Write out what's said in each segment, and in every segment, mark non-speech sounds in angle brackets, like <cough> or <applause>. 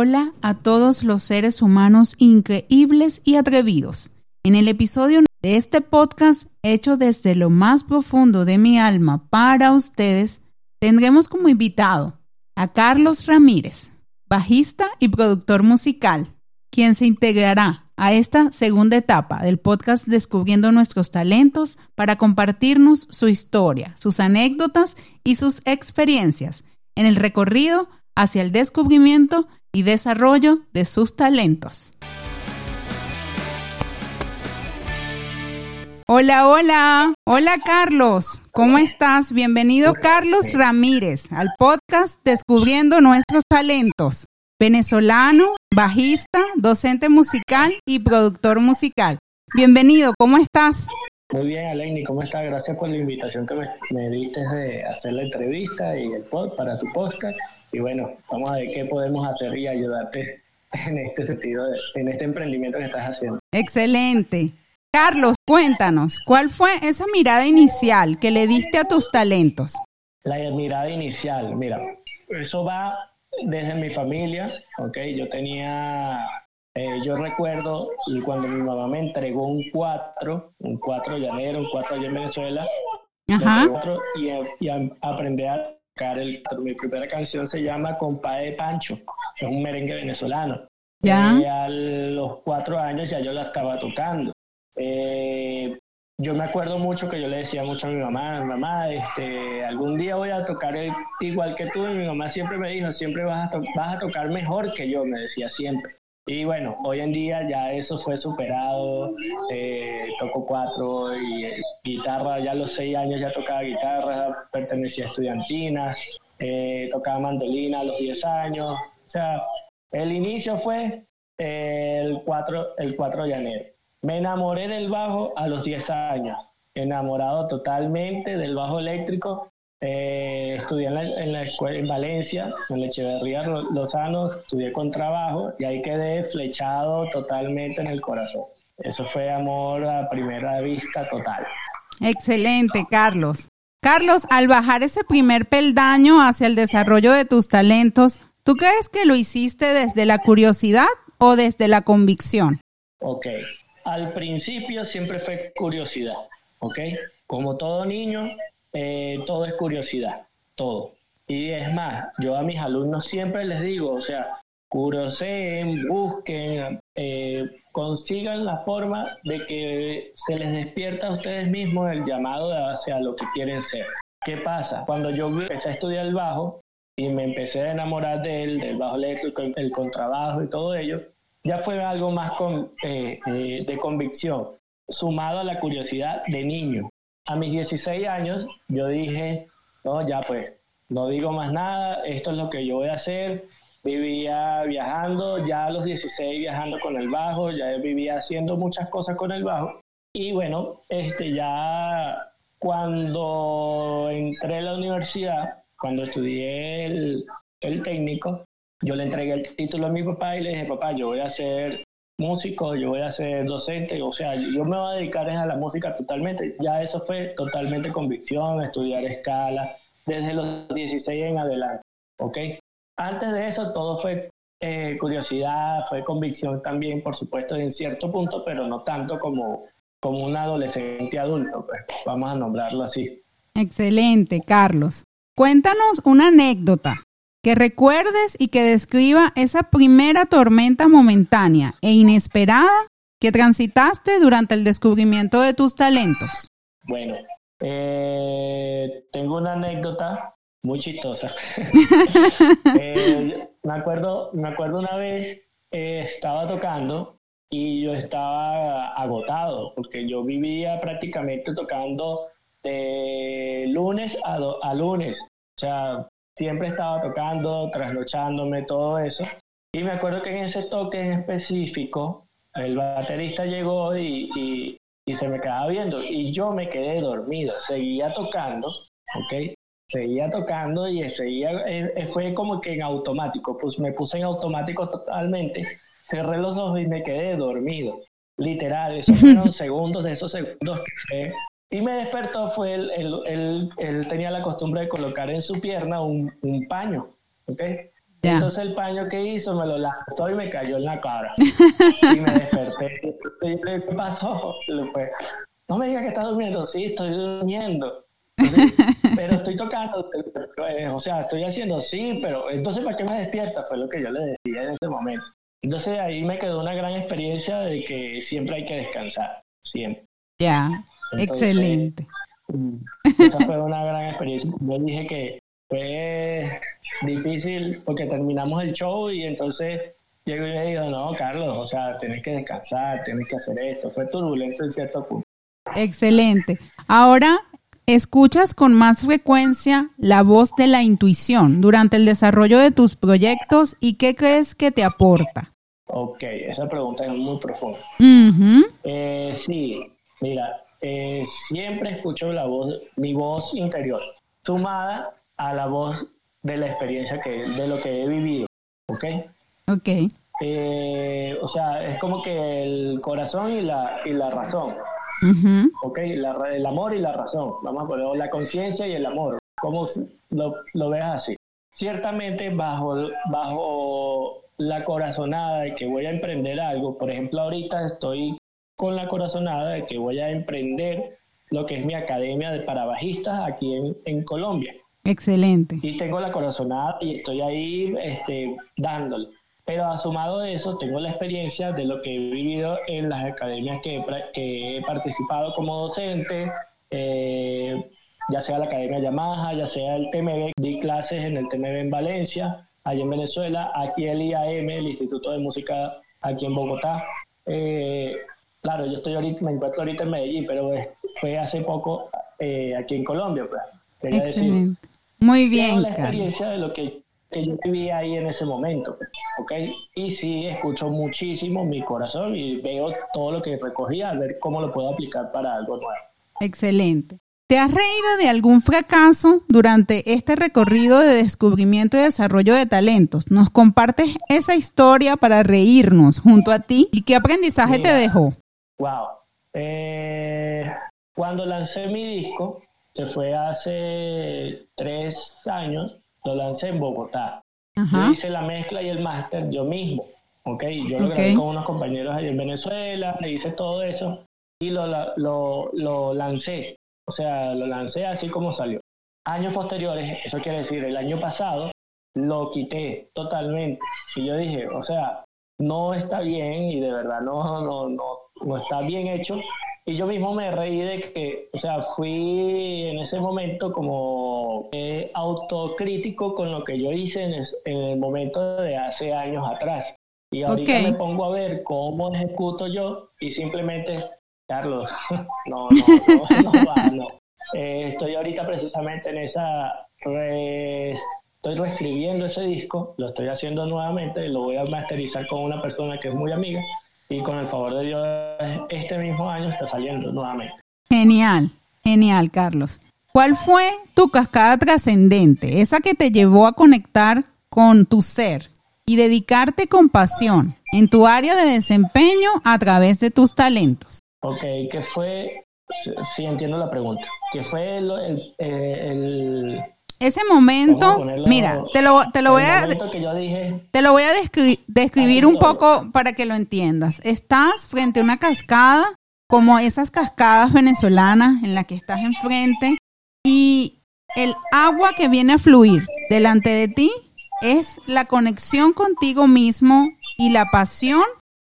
hola a todos los seres humanos increíbles y atrevidos. En el episodio de este podcast, hecho desde lo más profundo de mi alma para ustedes, tendremos como invitado a Carlos Ramírez, bajista y productor musical, quien se integrará a esta segunda etapa del podcast Descubriendo nuestros talentos para compartirnos su historia, sus anécdotas y sus experiencias en el recorrido hacia el descubrimiento y desarrollo de sus talentos. Hola, hola, hola Carlos, ¿cómo estás? Bienvenido Carlos Ramírez al podcast Descubriendo nuestros talentos. Venezolano, bajista, docente musical y productor musical. Bienvenido, ¿cómo estás? Muy bien, Aleini, ¿cómo estás? Gracias por la invitación que me, me diste de hacer la entrevista y el pod para tu podcast. Y bueno, vamos a ver qué podemos hacer y ayudarte en este sentido, en este emprendimiento que estás haciendo. Excelente. Carlos, cuéntanos, ¿cuál fue esa mirada inicial que le diste a tus talentos? La mirada inicial, mira, eso va desde mi familia, ¿ok? Yo tenía, eh, yo recuerdo cuando mi mamá me entregó un 4, un 4 llanero, un 4 allá en Venezuela, Ajá. y, y aprendí a el Mi primera canción se llama Compa de Pancho, es un merengue venezolano. Ya. Y a los cuatro años ya yo la estaba tocando. Eh, yo me acuerdo mucho que yo le decía mucho a mi mamá, mamá, este, algún día voy a tocar igual que tú. Y mi mamá siempre me dijo, siempre vas a, vas a tocar mejor que yo, me decía siempre. Y bueno, hoy en día ya eso fue superado. Eh, toco cuatro y eh, guitarra, ya a los seis años ya tocaba guitarra, pertenecía a estudiantinas, eh, tocaba mandolina a los diez años. O sea, el inicio fue el 4 el cuatro de enero. Me enamoré del bajo a los 10 años, enamorado totalmente del bajo eléctrico. Eh, estudié en la, escuela en Valencia, en la Echeverría Lozano, estudié con trabajo y ahí quedé flechado totalmente en el corazón. Eso fue amor a primera vista total. Excelente, Carlos. Carlos, al bajar ese primer peldaño hacia el desarrollo de tus talentos, ¿tú crees que lo hiciste desde la curiosidad o desde la convicción? Ok, al principio siempre fue curiosidad, ¿ok? Como todo niño, eh, todo es curiosidad, todo. Y es más, yo a mis alumnos siempre les digo, o sea, curioseen, busquen, eh, consigan la forma de que se les despierta a ustedes mismos el llamado hacia lo que quieren ser. ¿Qué pasa? Cuando yo empecé a estudiar el bajo y me empecé a enamorar de él, del bajo eléctrico, el contrabajo y todo ello, ya fue algo más eh, de convicción, sumado a la curiosidad de niño. A mis 16 años yo dije, no, ya pues, no digo más nada, esto es lo que yo voy a hacer. Vivía viajando, ya a los 16 viajando con el bajo, ya vivía haciendo muchas cosas con el bajo. Y bueno, este, ya cuando entré a la universidad, cuando estudié el, el técnico, yo le entregué el título a mi papá y le dije, papá, yo voy a ser músico, yo voy a ser docente, o sea, yo me voy a dedicar a la música totalmente. Ya eso fue totalmente convicción, estudiar escala, desde los 16 en adelante, ¿ok? Antes de eso todo fue eh, curiosidad, fue convicción también, por supuesto, en cierto punto, pero no tanto como, como un adolescente adulto, pues vamos a nombrarlo así. Excelente, Carlos. Cuéntanos una anécdota que recuerdes y que describa esa primera tormenta momentánea e inesperada que transitaste durante el descubrimiento de tus talentos. Bueno, eh, tengo una anécdota muy chistosa. <laughs> Eh, me, acuerdo, me acuerdo una vez, eh, estaba tocando y yo estaba agotado porque yo vivía prácticamente tocando de lunes a, a lunes. O sea, siempre estaba tocando, trasnochándome, todo eso. Y me acuerdo que en ese toque en específico, el baterista llegó y, y, se me quedaba viendo y yo me quedé dormido. Seguía tocando, ¿ok? Seguía tocando y seguía, eh, eh, fue como que en automático, pues me puse en automático totalmente, cerré los ojos y me quedé dormido. Literal, esos fueron <laughs> segundos de esos segundos que y me despertó, fue él, él, tenía la costumbre de colocar en su pierna un, un paño, ¿ok? Entonces el paño que hizo me lo lanzó y me cayó en la cara. y me desperté. ¿Qué pasó? no me digas que estás durmiendo. Sí, estoy durmiendo. pero estoy tocando, eh, o sea, estoy haciendo sí, pero entonces ¿para qué me despierta? Fue lo que yo le decía en ese momento. Entonces ahí me quedó una gran experiencia de que siempre hay que descansar, siempre. Ya, excelente. Esa fue una gran experiencia. Yo dije que fue difícil porque terminamos el show y entonces llego y le digo, no, Carlos, o sea, tienes que descansar, tienes que hacer esto. Fue turbulento en cierto punto. Excelente. Ahora, ¿escuchas con más frecuencia la voz de la intuición durante el desarrollo de tus proyectos y qué crees que te aporta? Ok, esa pregunta es muy profunda. Eh, sí, mira, eh, siempre escucho la voz, mi voz interior, sumada a la voz de la experiencia que, de lo que he vivido, ¿ok? Ok. Eh, o sea, es como que el corazón y la, y la razón, ¿ok? el amor y la razón, vamos a poner la conciencia y el amor, ¿cómo lo, lo ves así? Ciertamente bajo, bajo la corazonada de que voy a emprender algo, por ejemplo, ahorita estoy con la corazonada de que voy a emprender lo que es mi academia de parabajistas aquí en, en Colombia. Excelente. Y tengo la corazonada y estoy ahí este, dándole. Pero asumado de eso, tengo la experiencia de lo que he vivido en las academias que, que he participado como docente, eh, ya sea la Academia Yamaha, ya sea el TMB, di clases en el TMB en Valencia, allí en Venezuela, aquí el IAM, el Instituto de Música aquí en Bogotá. Eh, Claro, yo estoy ahorita, me encuentro ahorita en Medellín, pero fue hace poco eh, aquí en Colombia. Pues, Excelente. Muy bien, la experiencia de lo que, yo viví ahí en ese momento, pues, ¿ok? Y sí, escucho muchísimo mi corazón y veo todo lo que recogía, a ver cómo lo puedo aplicar para algo nuevo. Excelente. ¿Te has reído de algún fracaso durante este recorrido de descubrimiento y desarrollo de talentos? ¿Nos compartes esa historia para reírnos junto a ti? ¿Y qué aprendizaje te dejó? Wow. Eh, cuando lancé mi disco, que fue hace tres años, lo lancé en Bogotá. Yo hice la mezcla y el máster yo mismo. ¿ok? Yo lo grabé con unos compañeros allí en Venezuela, le hice todo eso y lo, lo, lo lancé. O sea, lo lancé así como salió. Años posteriores, eso quiere decir, el año pasado, lo quité totalmente. Y yo dije, o sea, no está bien y de verdad no, no, no, no está bien hecho. Y yo mismo me reí de que, o sea, fui en ese momento como eh, autocrítico con lo que yo hice en el, momento de hace años atrás. Y ahorita me pongo a ver cómo ejecuto yo y simplemente, Carlos, <laughs> no, no, no, no va, no. <laughs> Eh, estoy ahorita precisamente en esa estoy reescribiendo ese disco, lo estoy haciendo nuevamente, lo voy a masterizar con una persona que es muy amiga y con el favor de Dios este mismo año está saliendo nuevamente. Genial, genial, Carlos. ¿Cuál fue tu cascada trascendente, esa que te llevó a conectar con tu ser y dedicarte con pasión en tu área de desempeño a través de tus talentos? Ok, ¿qué fue? Sí, entiendo la pregunta. ¿Qué fue el, el ese momento, mira, te lo, te lo voy a te lo voy a describir un poco para que lo entiendas. Estás frente a una cascada, como esas cascadas venezolanas en las que estás enfrente, y el agua que viene a fluir delante de ti es la conexión contigo mismo y la pasión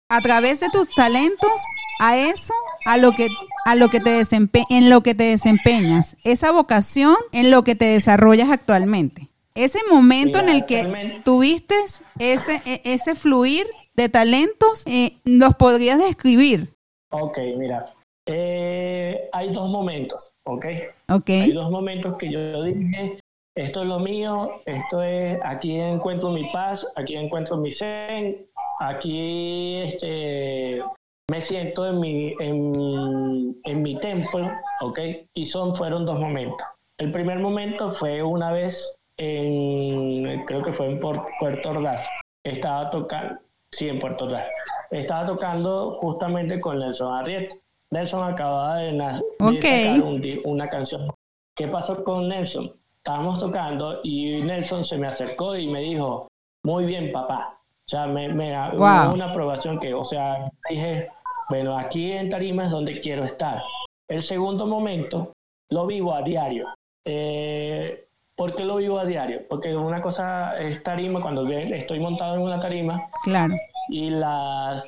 a través de tus talentos a eso, a lo que a lo que te desempe en lo que te desempeñas, esa vocación en lo que te desarrollas actualmente. Ese momento en el que tuviste ese, e, ese fluir de talentos, eh, ¿los podrías describir? Ok, mira, eh, hay dos momentos, ¿ok? Ok. Hay dos momentos que yo dije, esto es lo mío, esto es, aquí encuentro mi paz, aquí encuentro mi zen, aquí este, me siento en mi, en en mi templo, ¿ok? Y son, fueron dos momentos. El primer momento fue una vez en, creo que fue en Puerto Ordaz. Estaba tocando, sí, en Puerto Ordaz. Estaba tocando justamente con Nelson Arrieta. Nelson acababa de, sacar una canción. ¿Qué pasó con Nelson? Estábamos tocando y Nelson se me acercó y me dijo, muy bien, papá. O sea, me, me hubo una aprobación que, o sea, dije, bueno, aquí en Tarima es donde quiero estar. El segundo momento lo vivo a diario. Eh, ¿Por qué lo vivo a diario? Porque una cosa es tarima, cuando estoy montado en una tarima. Claro. Y la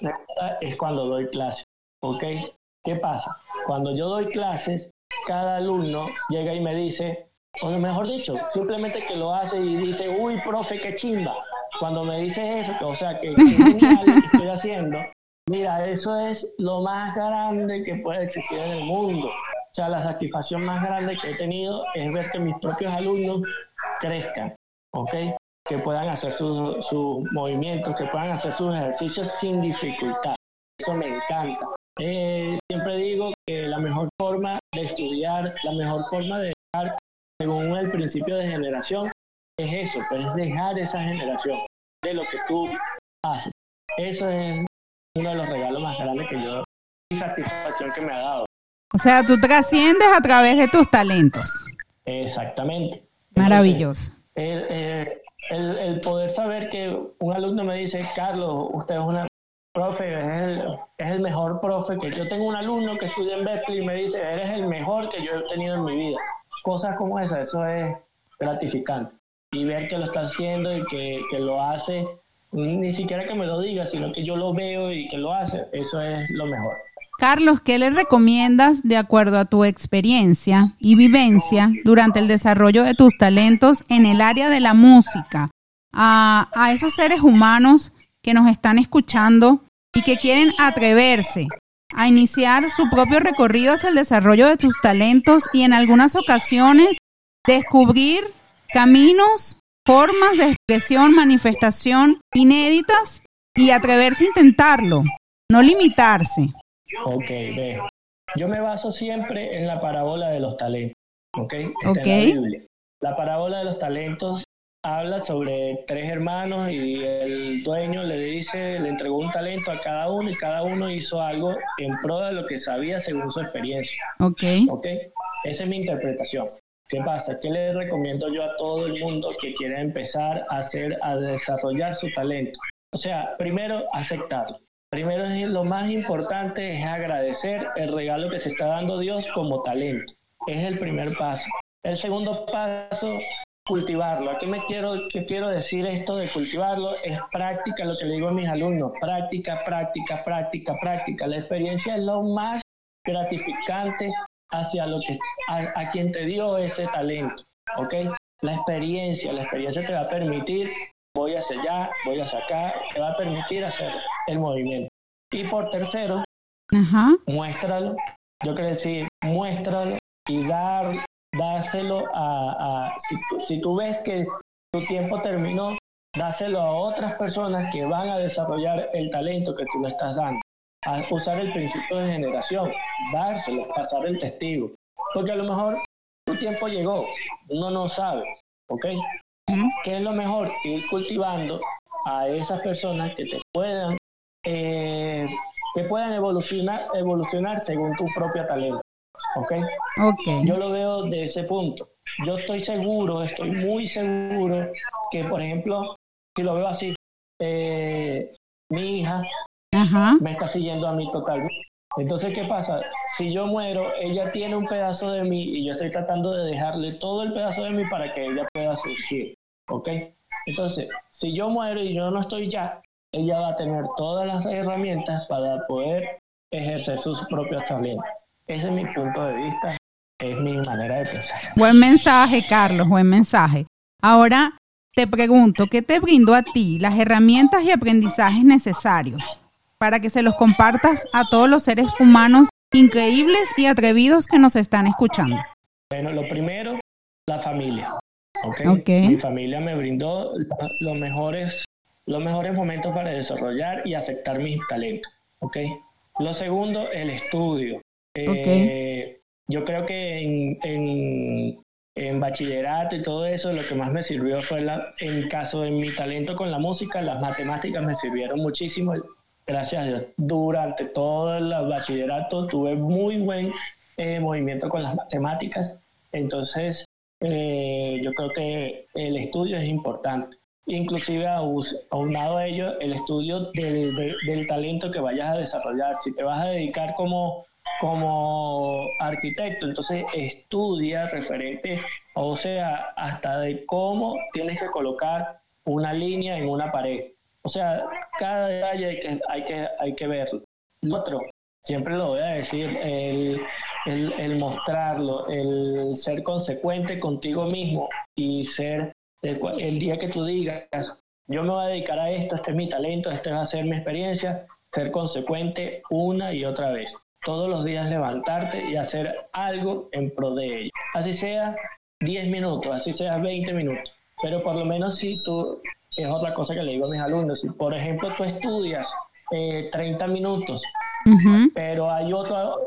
es cuando doy clases. ¿Ok? ¿Qué pasa? Cuando yo doy clases, cada alumno llega y me dice, o mejor dicho, simplemente que lo hace y dice, uy, profe, qué chimba. Cuando me dice eso, o sea, que, <laughs> que estoy haciendo, mira, eso es lo más grande que puede existir en el mundo. O sea, la satisfacción más grande que he tenido es ver que mis propios alumnos crezcan, ¿ok? Que puedan hacer sus, sus movimientos, que puedan hacer sus ejercicios sin dificultad. Eso me encanta. Eh, siempre digo que la mejor forma de estudiar, la mejor forma de dejar, según el principio de generación, es eso, pues dejar esa generación de lo que tú haces. Eso es uno de los regalos más grandes que yo, y satisfacción que me ha dado. O sea, tú trasciendes a través de tus talentos. Exactamente. Maravilloso. el, el, poder saber que un alumno me dice, Carlos, usted es una profe, es el, es el mejor profe que yo tengo un alumno que estudia en Berkeley y me dice, eres el mejor que yo he tenido en mi vida. Cosas como esas, eso es gratificante. Y ver que lo está haciendo y que, que lo hace, ni siquiera que me lo diga, sino que yo lo veo y que lo hace, eso es lo mejor. Carlos, ¿qué le recomiendas de acuerdo a tu experiencia y vivencia durante el desarrollo de tus talentos en el área de la música a, a esos seres humanos que nos están escuchando y que quieren atreverse a iniciar su propio recorrido hacia el desarrollo de sus talentos y en algunas ocasiones descubrir caminos, formas de expresión, manifestación inéditas y atreverse a intentarlo, no limitarse. Ok, ve. Yo me baso siempre en la parábola de los talentos. Ok. okay. La parábola de los talentos habla sobre tres hermanos y el dueño le dice, le entregó un talento a cada uno y cada uno hizo algo en pro de lo que sabía según su experiencia. Ok. Ok. Esa es mi interpretación. ¿Qué pasa? ¿Qué le recomiendo yo a todo el mundo que quiera empezar a hacer, a desarrollar su talento? O sea, primero aceptarlo. Primero es lo más importante es agradecer el regalo que se está dando Dios como talento. Es el primer paso. El segundo paso cultivarlo. ¿A qué me quiero, qué quiero decir esto de cultivarlo? Es práctica, lo que le digo a mis alumnos, práctica, práctica, práctica, práctica. La experiencia es lo más gratificante hacia lo que a, quien te dio ese talento, ¿ok? La experiencia, la experiencia te va a permitir, voy hacia allá, voy hacia acá, te va a permitir hacer el movimiento. Y por tercero, muéstralo, yo quiero decir, muéstralo y dar dáselo a, si, tú ves que tu tiempo terminó, dáselo a otras personas que van a desarrollar el talento que tú le estás dando. A usar el principio de generación, dárselo, pasar el testigo. Porque a lo mejor tu tiempo llegó, uno no sabe, ¿ok? ¿Qué es lo mejor? Ir cultivando a esas personas que te puedan, eh, que puedan evolucionar, evolucionar según tu propio talento. ¿ok? Ok. Yo lo veo de ese punto. Yo estoy seguro, estoy muy seguro que, por ejemplo, si lo veo así, eh, mi hija me está siguiendo a mí totalmente. Entonces, ¿qué pasa? Si yo muero, ella tiene un pedazo de mí y yo estoy tratando de dejarle todo el pedazo de mí para que ella pueda surgir, ¿ok? Entonces, si yo muero y yo no estoy ya, ella va a tener todas las herramientas para poder ejercer sus propios talentos. Ese es mi punto de vista, es mi manera de pensar. Buen mensaje, Carlos, buen mensaje. Ahora te pregunto, ¿qué te brindó a ti las herramientas y aprendizajes necesarios para que se los compartas a todos los seres humanos increíbles y atrevidos que nos están escuchando? Bueno, lo primero, la familia. Okay. Mi familia me brindó los mejores, los mejores momentos para desarrollar y aceptar mis talentos. Okay. Lo segundo, el estudio. Eh, yo creo que en, en, bachillerato y todo eso, lo que más me sirvió fue, la, en caso de mi talento con la música, las matemáticas me sirvieron muchísimo. Gracias a Dios. Durante todo el bachillerato tuve muy buen eh, movimiento con las matemáticas. Entonces, eh, yo creo que el estudio es importante. inclusive aunado a ello el estudio del, del, talento que vayas a desarrollar. Si te vas a dedicar como, como arquitecto, entonces estudia referente, o sea, hasta de cómo tienes que colocar una línea en una pared. O sea, cada detalle hay que, hay que, hay que verlo. Lo otro, siempre lo voy a decir, el, el, el mostrarlo, el ser consecuente contigo mismo y ser el, día que tú digas, yo me voy a dedicar a esto, este es mi talento, esta va a ser mi experiencia, ser consecuente una y otra vez. Todos los días levantarte y hacer algo en pro de ello. Así sea 10 minutos, así sea 20 minutos. Pero por lo menos si tú, es otra cosa que le digo a mis alumnos, si por ejemplo tú estudias 30 eh, minutos, pero hay otro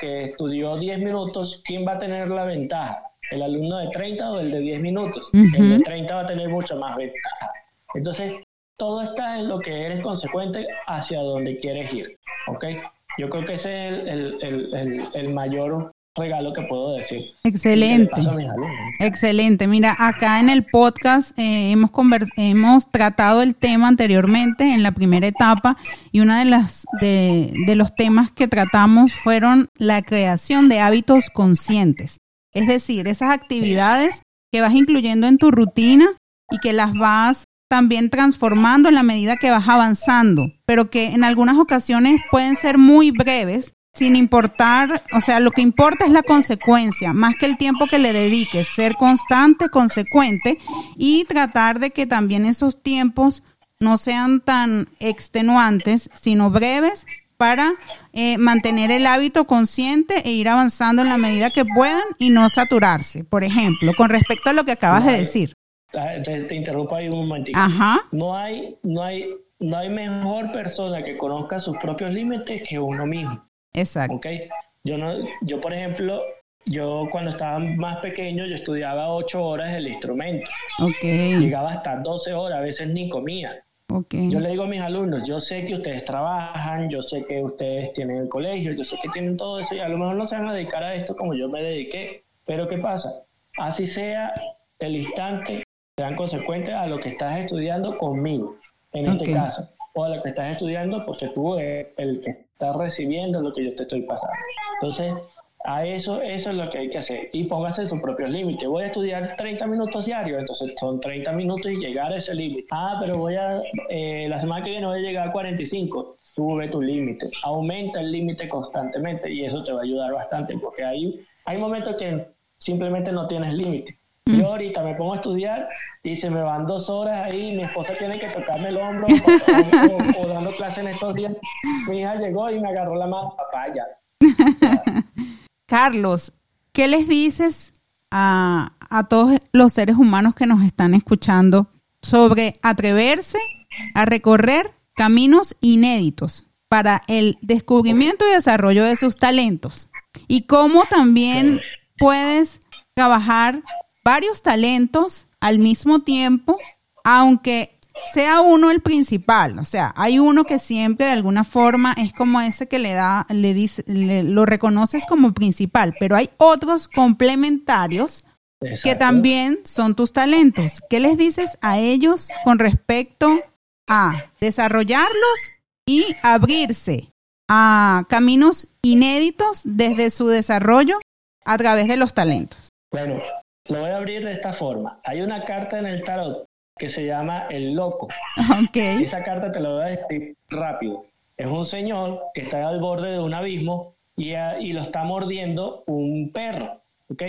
que estudió 10 minutos, ¿quién va a tener la ventaja? el alumno de 30 o el de 10 minutos. El de 30 va a tener mucho más ventaja. Entonces, todo está en lo que eres consecuente hacia donde quieres ir. ¿Ok? Yo creo que ese es el, el, el, el mayor regalo que puedo decir. Excelente. Excelente. Mira, acá en el podcast eh, hemos, hemos tratado el tema anteriormente en la primera etapa y una de las de, de los temas que tratamos fueron la creación de hábitos conscientes. Es decir, esas actividades que vas incluyendo en tu rutina y que las vas también transformando en la medida que vas avanzando, pero que en algunas ocasiones pueden ser muy breves, sin importar, o sea, lo que importa es la consecuencia, más que el tiempo que le dediques, ser constante, consecuente y tratar de que también esos tiempos no sean tan extenuantes, sino breves para eh, mantener el hábito consciente e ir avanzando en la medida que puedan y no saturarse. Por ejemplo, con respecto a lo que acabas de decir. Te, interrumpo ahí un momentito. Ajá. No hay, no hay, no hay mejor persona que conozca sus propios límites que uno mismo. Exacto. Okay. Yo no, yo por ejemplo, yo cuando estaba más pequeño yo estudiaba ocho horas el instrumento. Okay. Llegaba hasta 12 horas, a veces ni comía. Yo le digo a mis alumnos, yo sé que ustedes trabajan, yo sé que ustedes tienen el colegio, yo sé que tienen todo eso y a lo mejor no se van a dedicar a esto como yo me dediqué, pero ¿qué pasa? Así sea el instante, sean consecuentes a lo que estás estudiando conmigo, en este caso, o a lo que estás estudiando porque tú eres el que está recibiendo lo que yo te estoy pasando. Entonces, a eso, eso es lo que hay que hacer. Y póngase sus propios límites. Voy a estudiar 30 minutos diarios, entonces son 30 minutos y llegar a ese límite. Ah, pero voy a, eh, la semana que viene voy a llegar a 45. Sube tu límite. Aumenta el límite constantemente y eso te va a ayudar bastante porque hay, hay momentos que simplemente no tienes límite. Mm. Yo ahorita me pongo a estudiar y se me van dos horas ahí, mi esposa tiene que tocarme el hombro <laughs> o, dando clase en estos días. Mi hija llegó y me agarró la mano, papá, ya. Carlos, ¿qué les dices a, todos los seres humanos que nos están escuchando sobre atreverse a recorrer caminos inéditos para el descubrimiento y desarrollo de sus talentos? Y cómo también puedes trabajar varios talentos al mismo tiempo, aunque sea uno el principal, o sea, hay uno que siempre de alguna forma es como ese que le da, le dice, lo reconoces como principal, pero hay otros complementarios que también son tus talentos. ¿Qué les dices a ellos con respecto a desarrollarlos y abrirse a caminos inéditos desde su desarrollo a través de los talentos? Bueno, lo voy a abrir de esta forma. Hay una carta en el tarot que se llama El Loco. Okay. Esa carta te la voy a decir rápido. Es un señor que está al borde de un abismo y, y lo está mordiendo un perro. ¿Ok?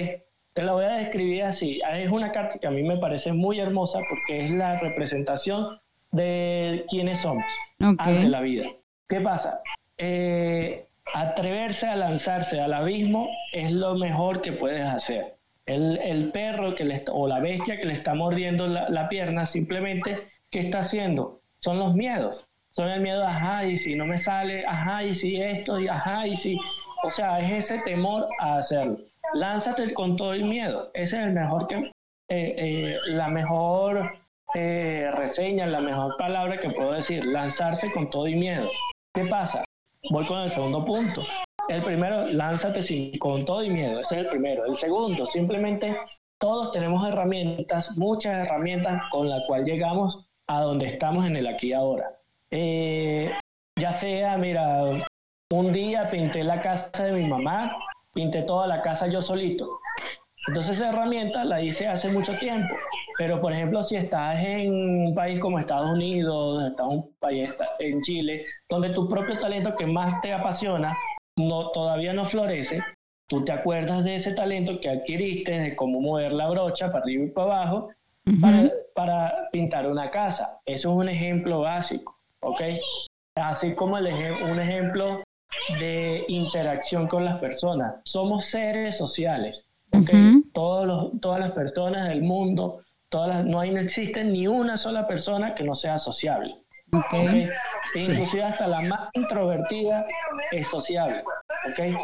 Te la voy a describir así. Es una carta que a mí me parece muy hermosa porque es la representación de quiénes somos ante la vida. ¿Qué pasa? Eh, atreverse a lanzarse al abismo es lo mejor que puedes hacer. El, perro que le o la bestia que le está mordiendo la, pierna, simplemente, ¿qué está haciendo? Son los miedos. Son el miedo, ajá, y si no me sale, ajá, y si esto, y ajá, y si. O sea, es ese temor a hacerlo. Lánzate con todo el miedo. Ese es el mejor que, eh, eh, la mejor eh, reseña, la mejor palabra que puedo decir. Lanzarse con todo y miedo. ¿Qué pasa? Voy con el segundo punto. El primero, lánzate sin, con todo y miedo, ese es el primero. El segundo, simplemente todos tenemos herramientas, muchas herramientas con las cuales llegamos a donde estamos en el aquí y ahora. Eh, ya sea, mira, un día pinté la casa de mi mamá, pinté toda la casa yo solito. Entonces esa herramienta la hice hace mucho tiempo, pero por ejemplo si estás en un país como Estados Unidos, estás en un país en Chile, donde tu propio talento que más te apasiona no, todavía no florece, tú te acuerdas de ese talento que adquiriste, de cómo mover la brocha para arriba y para abajo, para, pintar una casa. Eso es un ejemplo básico, ¿ok? Así como el un ejemplo de interacción con las personas. Somos seres sociales, ¿ok? Todos los, todas las personas del mundo, todas no, hay, no existe ni una sola persona que no sea sociable. Okay. Inclusive hasta la más introvertida es sociable. ¿okay?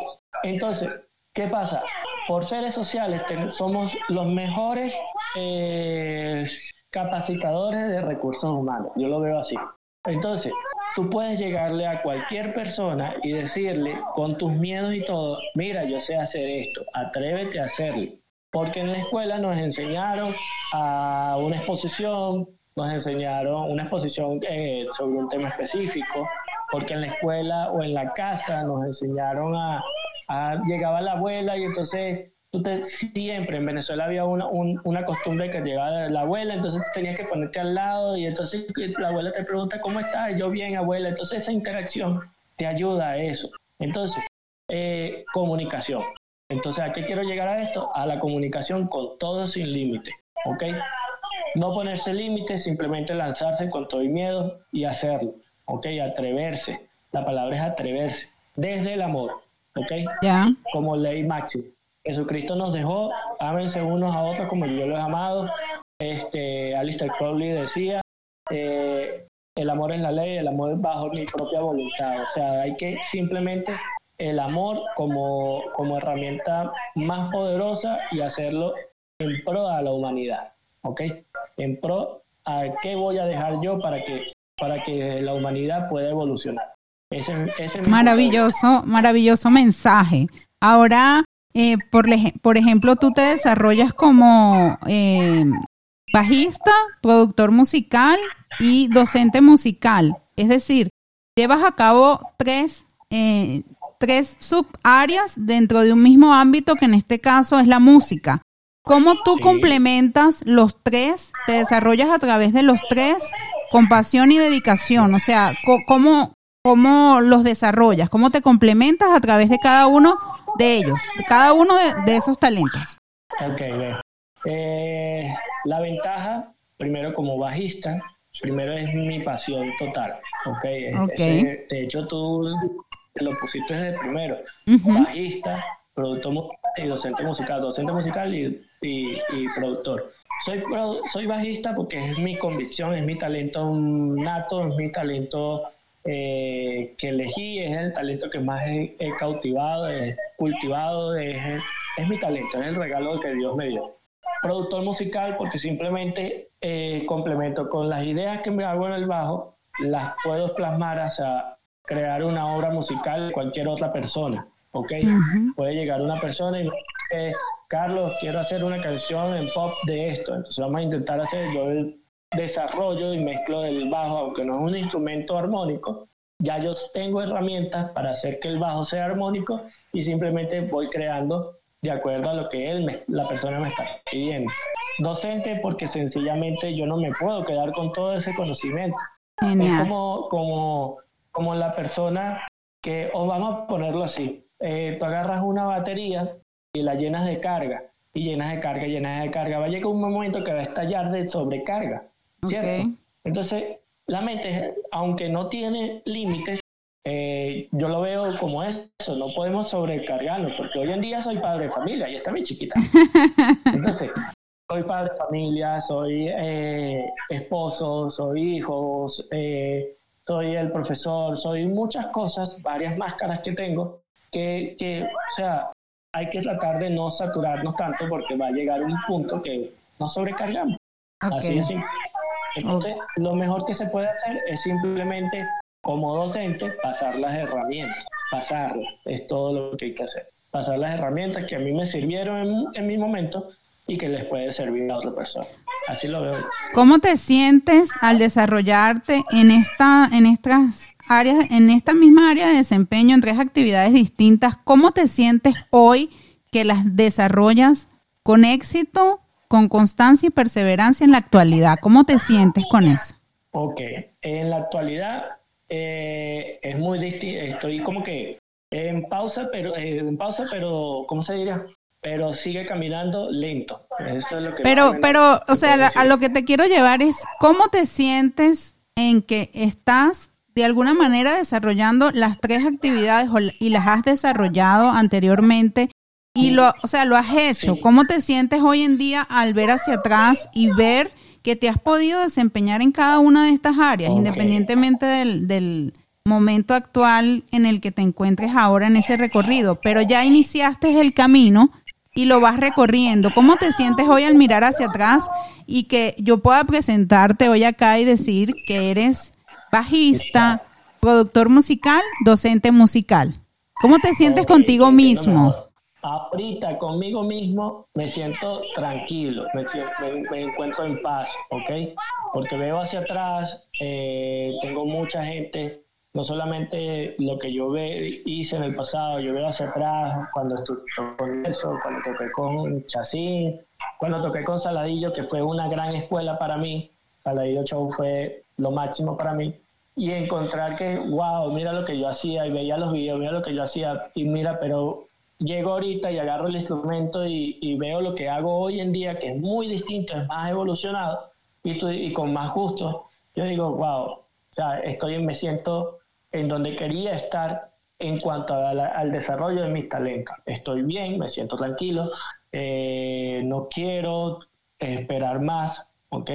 Entonces, ¿qué pasa? Por seres sociales somos los mejores eh, capacitadores de recursos humanos. Yo lo veo así. Entonces, tú puedes llegarle a cualquier persona y decirle con tus miedos y todo, mira, yo sé hacer esto, atrévete a hacerlo. Porque en la escuela nos enseñaron a una exposición, nos enseñaron una exposición eh, sobre un tema específico, porque en la escuela o en la casa nos enseñaron a, llegaba la abuela y entonces tú te, siempre en Venezuela había una, una costumbre que llegaba la abuela, entonces tú tenías que ponerte al lado y entonces la abuela te pregunta, ¿cómo estás? Yo bien, abuela. Entonces esa interacción te ayuda a eso. Entonces, eh, comunicación. Entonces, ¿a qué quiero llegar a esto? A la comunicación con todo sin límite. ¿Ok? No ponerse límites, simplemente lanzarse con todo el miedo y hacerlo. ¿Ok? Atreverse. La palabra es atreverse. Desde el amor. ¿Ok? Ya. Como ley máxima. Jesucristo nos dejó, ámense unos a otros como yo los he amado. Este, Alistair Crowley decía, eh, el amor es la ley, el amor es bajo mi propia voluntad. O sea, hay que simplemente el amor como, como herramienta más poderosa y hacerlo en pro a la humanidad. ¿Ok? En pro a qué voy a dejar yo para que, para que la humanidad pueda evolucionar. Ese, ese maravilloso, maravilloso mensaje. Ahora, eh, por, por, ejemplo, tú te desarrollas como eh, bajista, productor musical y docente musical. Es decir, llevas a cabo tres, eh, tres subáreas dentro de un mismo ámbito que en este caso es la música. ¿Cómo tú complementas los tres? ¿Te desarrollas a través de los tres con pasión y dedicación? O sea, ¿cómo, cómo los desarrollas? ¿Cómo te complementas a través de cada uno de ellos, de cada uno de, esos talentos? Ok, eh, la ventaja, primero como bajista, primero es mi pasión total. Ok, okay. de hecho tú lo pusiste desde primero. Bajista, productor musical y docente musical, docente musical y, y, productor. Soy, soy bajista porque es mi convicción, es mi talento nato, es mi talento eh, que elegí, es el talento que más he, cautivado, he cultivado, es, es, mi talento, es el regalo que Dios me dio. Productor musical porque simplemente eh, complemento con las ideas que me hago en el bajo, las puedo plasmar hacia crear una obra musical de cualquier otra persona, ¿ok? Puede llegar una persona y me dice, Carlos, quiero hacer una canción en pop de esto, entonces vamos a intentar hacer yo el desarrollo y mezclo del bajo, aunque no es un instrumento armónico, ya yo tengo herramientas para hacer que el bajo sea armónico y simplemente voy creando de acuerdo a lo que él, la persona me está pidiendo. Docente porque sencillamente yo no me puedo quedar con todo ese conocimiento. Es como, como como la persona que, o vamos a ponerlo así, eh, tú agarras una batería y la llenas de carga, y llenas de carga, llenas de carga, va a llegar un momento que va a estallar de sobrecarga, ¿cierto? Entonces, la mente, aunque no tiene límites, eh, yo lo veo como eso, no podemos sobrecargarlo, porque hoy en día soy padre de familia y está mi chiquita. <laughs> Entonces, soy padre de familia, soy eh, esposo, soy hijos, eh, soy el profesor, soy muchas cosas, varias máscaras que tengo, que, que, o sea, hay que tratar de no saturarnos tanto porque va a llegar un punto que nos sobrecargamos. Así es Entonces, lo mejor que se puede hacer es simplemente, como docente, pasar las herramientas, pasarlas, es todo lo que hay que hacer. Pasar las herramientas que a mí me sirvieron en, en mi momento y que les puede servir a otra persona. Así lo veo. ¿Cómo te sientes al desarrollarte en esta, en estas áreas, en esta misma área de desempeño en tres actividades distintas? ¿Cómo te sientes hoy que las desarrollas con éxito, con constancia y perseverancia en la actualidad? ¿Cómo te sientes con eso? Ok, en la actualidad eh, es muy distinto, estoy como que en pausa, pero eh, en pausa, pero ¿cómo se diría? Pero sigue caminando lento. pero, pero, o sea, a lo que te quiero llevar es cómo te sientes en que estás de alguna manera desarrollando las tres actividades y las has desarrollado anteriormente y lo, o sea, lo has hecho. ¿Cómo te sientes hoy en día al ver hacia atrás y ver que te has podido desempeñar en cada una de estas áreas, independientemente del, del, momento actual en el que te encuentres ahora en ese recorrido, pero ya iniciaste el camino y lo vas recorriendo. ¿Cómo te sientes hoy al mirar hacia atrás y que yo pueda presentarte hoy acá y decir que eres bajista, productor musical, docente musical? ¿Cómo te sientes contigo mismo? ahorita conmigo mismo me siento tranquilo, me, encuentro en paz, ¿ok? Porque veo hacia atrás, eh, tengo mucha gente, no solamente lo que yo ve, hice en el pasado, yo veo hacia atrás cuando estuve con eso, cuando toqué con Chacín, cuando toqué con Saladillo, que fue una gran escuela para mí, Saladillo Show fue lo máximo para mí, y encontrar que, wow, mira lo que yo hacía, y veía los videos, mira lo que yo hacía, y mira, pero llego ahorita y agarro el instrumento y, veo lo que hago hoy en día, que es muy distinto, es más evolucionado y, y con más gusto, yo digo, wow, o sea, estoy, me siento en donde quería estar en cuanto al desarrollo de mis talentos. Estoy bien, me siento tranquilo, eh, no quiero esperar más, ¿ok?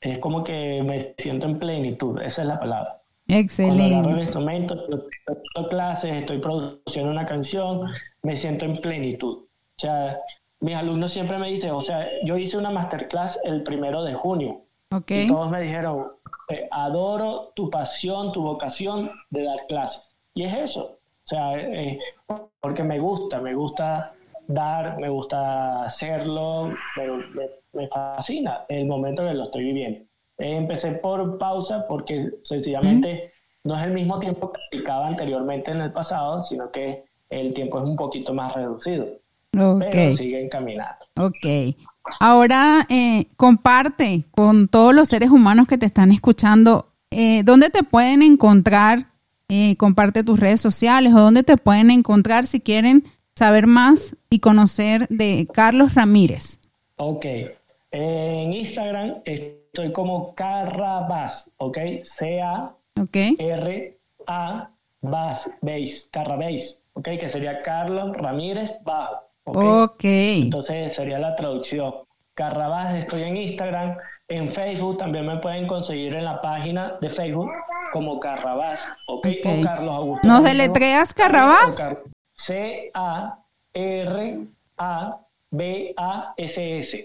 Es como que me siento en plenitud, esa es la palabra. Excelente. El instrumento, estoy clases, estoy produciendo una canción, me siento en plenitud. O sea, mis alumnos siempre me dicen, o sea, yo hice una masterclass el primero de junio. Okay. Y todos me dijeron, adoro tu pasión, tu vocación de dar clases. Y es eso. O sea, eh, porque me gusta, me gusta dar, me gusta hacerlo, pero me, fascina el momento que lo estoy viviendo. empecé por pausa porque sencillamente no es el mismo tiempo que aplicaba anteriormente en el pasado, sino que el tiempo es un poquito más reducido. Okay. Pero sigue encaminando. Ok. Ahora, eh, comparte con todos los seres humanos que te están escuchando, eh, ¿dónde te pueden encontrar? Eh, comparte tus redes sociales o dónde te pueden encontrar si quieren saber más y conocer de Carlos Ramírez. Ok. En Instagram estoy como Carrabás, ¿ok? C-A-R-A Bass, Base, Carrabás, ¿ok? Que sería Carlos Ramírez Bajo. ok. Entonces sería la traducción. Carrabás, estoy en Instagram, en Facebook también me pueden conseguir en la página de Facebook como Carrabás, ¿ok? okay. Carlos Augusto. ¿Nos deletreas Carrabás? C-A-R-A-B-A-S-S.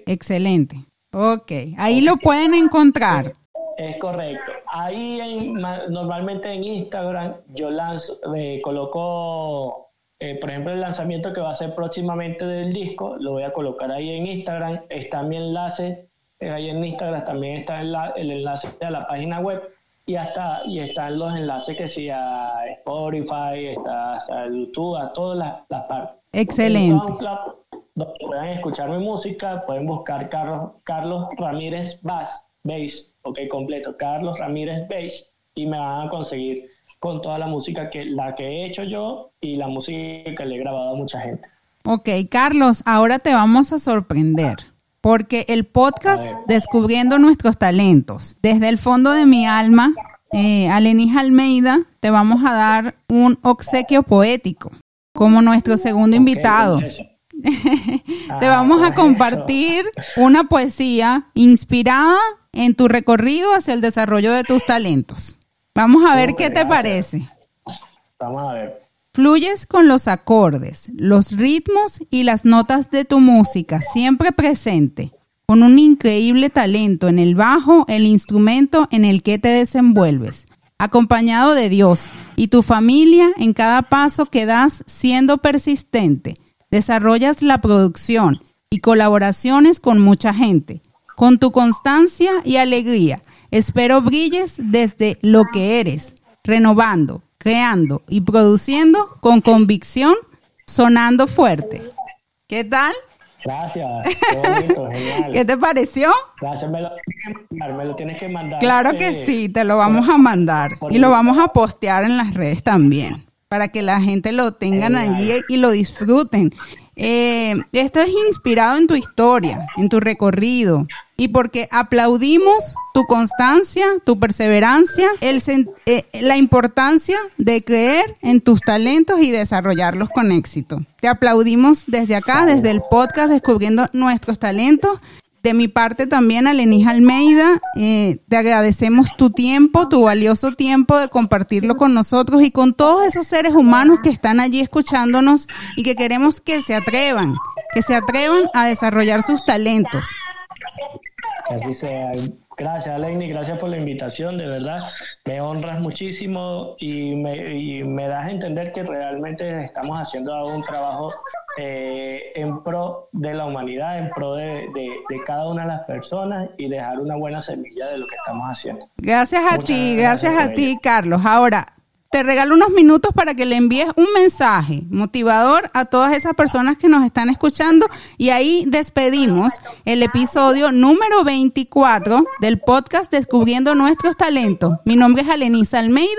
Excelente. Ok, ahí lo pueden encontrar. Es correcto. Ahí normalmente en Instagram yo lanzo, eh, coloco eh, por ejemplo, el lanzamiento que va a ser próximamente del disco, lo voy a colocar ahí en Instagram. Está mi enlace, eh, ahí en Instagram también está el, enlace a la página web y hasta y están los enlaces que sí a Spotify, está a YouTube, a todas las, partes. Excelente. donde puedan escuchar mi música, pueden buscar Carlos, Carlos Ramírez Bass, Bass, ok, completo, Carlos Ramírez Bass, y me van a conseguir con toda la música que la que he hecho yo y la música que le he grabado a mucha gente. Ok, Carlos, ahora te vamos a sorprender. Porque el podcast Descubriendo nuestros talentos, desde el fondo de mi alma, eh, Alenis Almeida, te vamos a dar un obsequio poético como nuestro segundo invitado. <laughs> te vamos a ah, compartir una poesía inspirada en tu recorrido hacia el desarrollo de tus talentos. Vamos a ver qué te parece. Vamos a ver. Fluyes con los acordes, los ritmos y las notas de tu música, siempre presente, con un increíble talento en el bajo, el instrumento en el que te desenvuelves, acompañado de Dios y tu familia en cada paso que das siendo persistente. Desarrollas la producción, y colaboraciones con mucha gente. Con tu constancia y alegría, espero brilles desde lo que eres, renovando, creando y produciendo con convicción, sonando fuerte. ¿Qué tal? Gracias, qué bonito, genial. <laughs> ¿Qué te pareció? Gracias, me lo, me lo tienes que mandar. Claro que sí, te lo vamos a mandar y lo vamos a postear en las redes también para que la gente lo tengan allí y lo disfruten. Eh, esto es inspirado en tu historia, en tu recorrido, y porque aplaudimos tu constancia, tu perseverancia, eh, la importancia de creer en tus talentos y desarrollarlos con éxito. Te aplaudimos desde acá, desde el podcast Descubriendo nuestros talentos de mi parte también, Alenis Almeida, eh, te agradecemos tu tiempo, tu valioso tiempo de compartirlo con nosotros y con todos esos seres humanos que están allí escuchándonos y que queremos que se atrevan, que se atrevan a desarrollar sus talentos. Así sea. Gracias, Lenny, gracias por la invitación, de verdad. Me honras muchísimo y me, y me das a entender que realmente estamos haciendo un trabajo eh, en pro de la humanidad, en pro de, cada una de las personas y dejar una buena semilla de lo que estamos haciendo. Gracias a ti, gracias, a ti, Carlos. Ahora, te regalo unos minutos para que le envíes un mensaje motivador a todas esas personas que nos están escuchando y ahí despedimos el episodio número 24 del podcast Descubriendo Nuestros Talentos. Mi nombre es Alenisa Almeida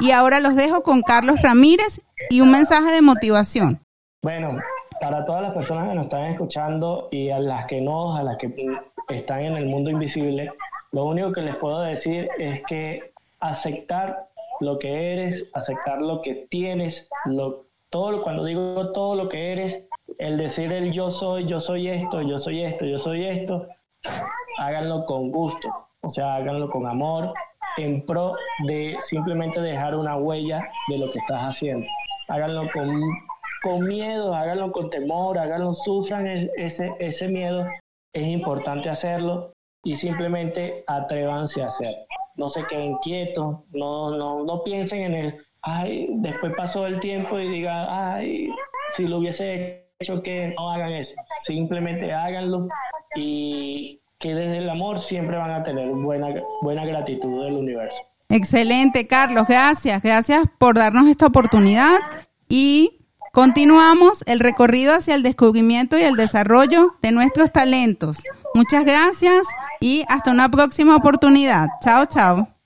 y ahora los dejo con Carlos Ramírez y un mensaje de motivación. Bueno, para todas las personas que nos están escuchando y a las que no, a las que están en el mundo invisible, lo único que les puedo decir es que aceptar lo que eres, aceptar lo que tienes, lo, todo, cuando digo todo lo que eres, el decir el yo soy, yo soy esto, yo soy esto, yo soy esto, háganlo con gusto, o sea, háganlo con amor, en pro de simplemente dejar una huella de lo que estás haciendo. Háganlo con con miedo, háganlo con temor, háganlo, sufran ese, ese miedo. Es importante hacerlo y simplemente atrévanse a hacer. No se queden quietos, no, no, no piensen en el, ay, después pasó el tiempo y digan, ay, si lo hubiese hecho, que no hagan eso. Simplemente háganlo y que desde el amor siempre van a tener buena, buena gratitud del universo. Excelente, Carlos, gracias, gracias por darnos esta oportunidad y Continuamos el recorrido hacia el descubrimiento y el desarrollo de nuestros talentos. Muchas gracias y hasta una próxima oportunidad. Chao, chao.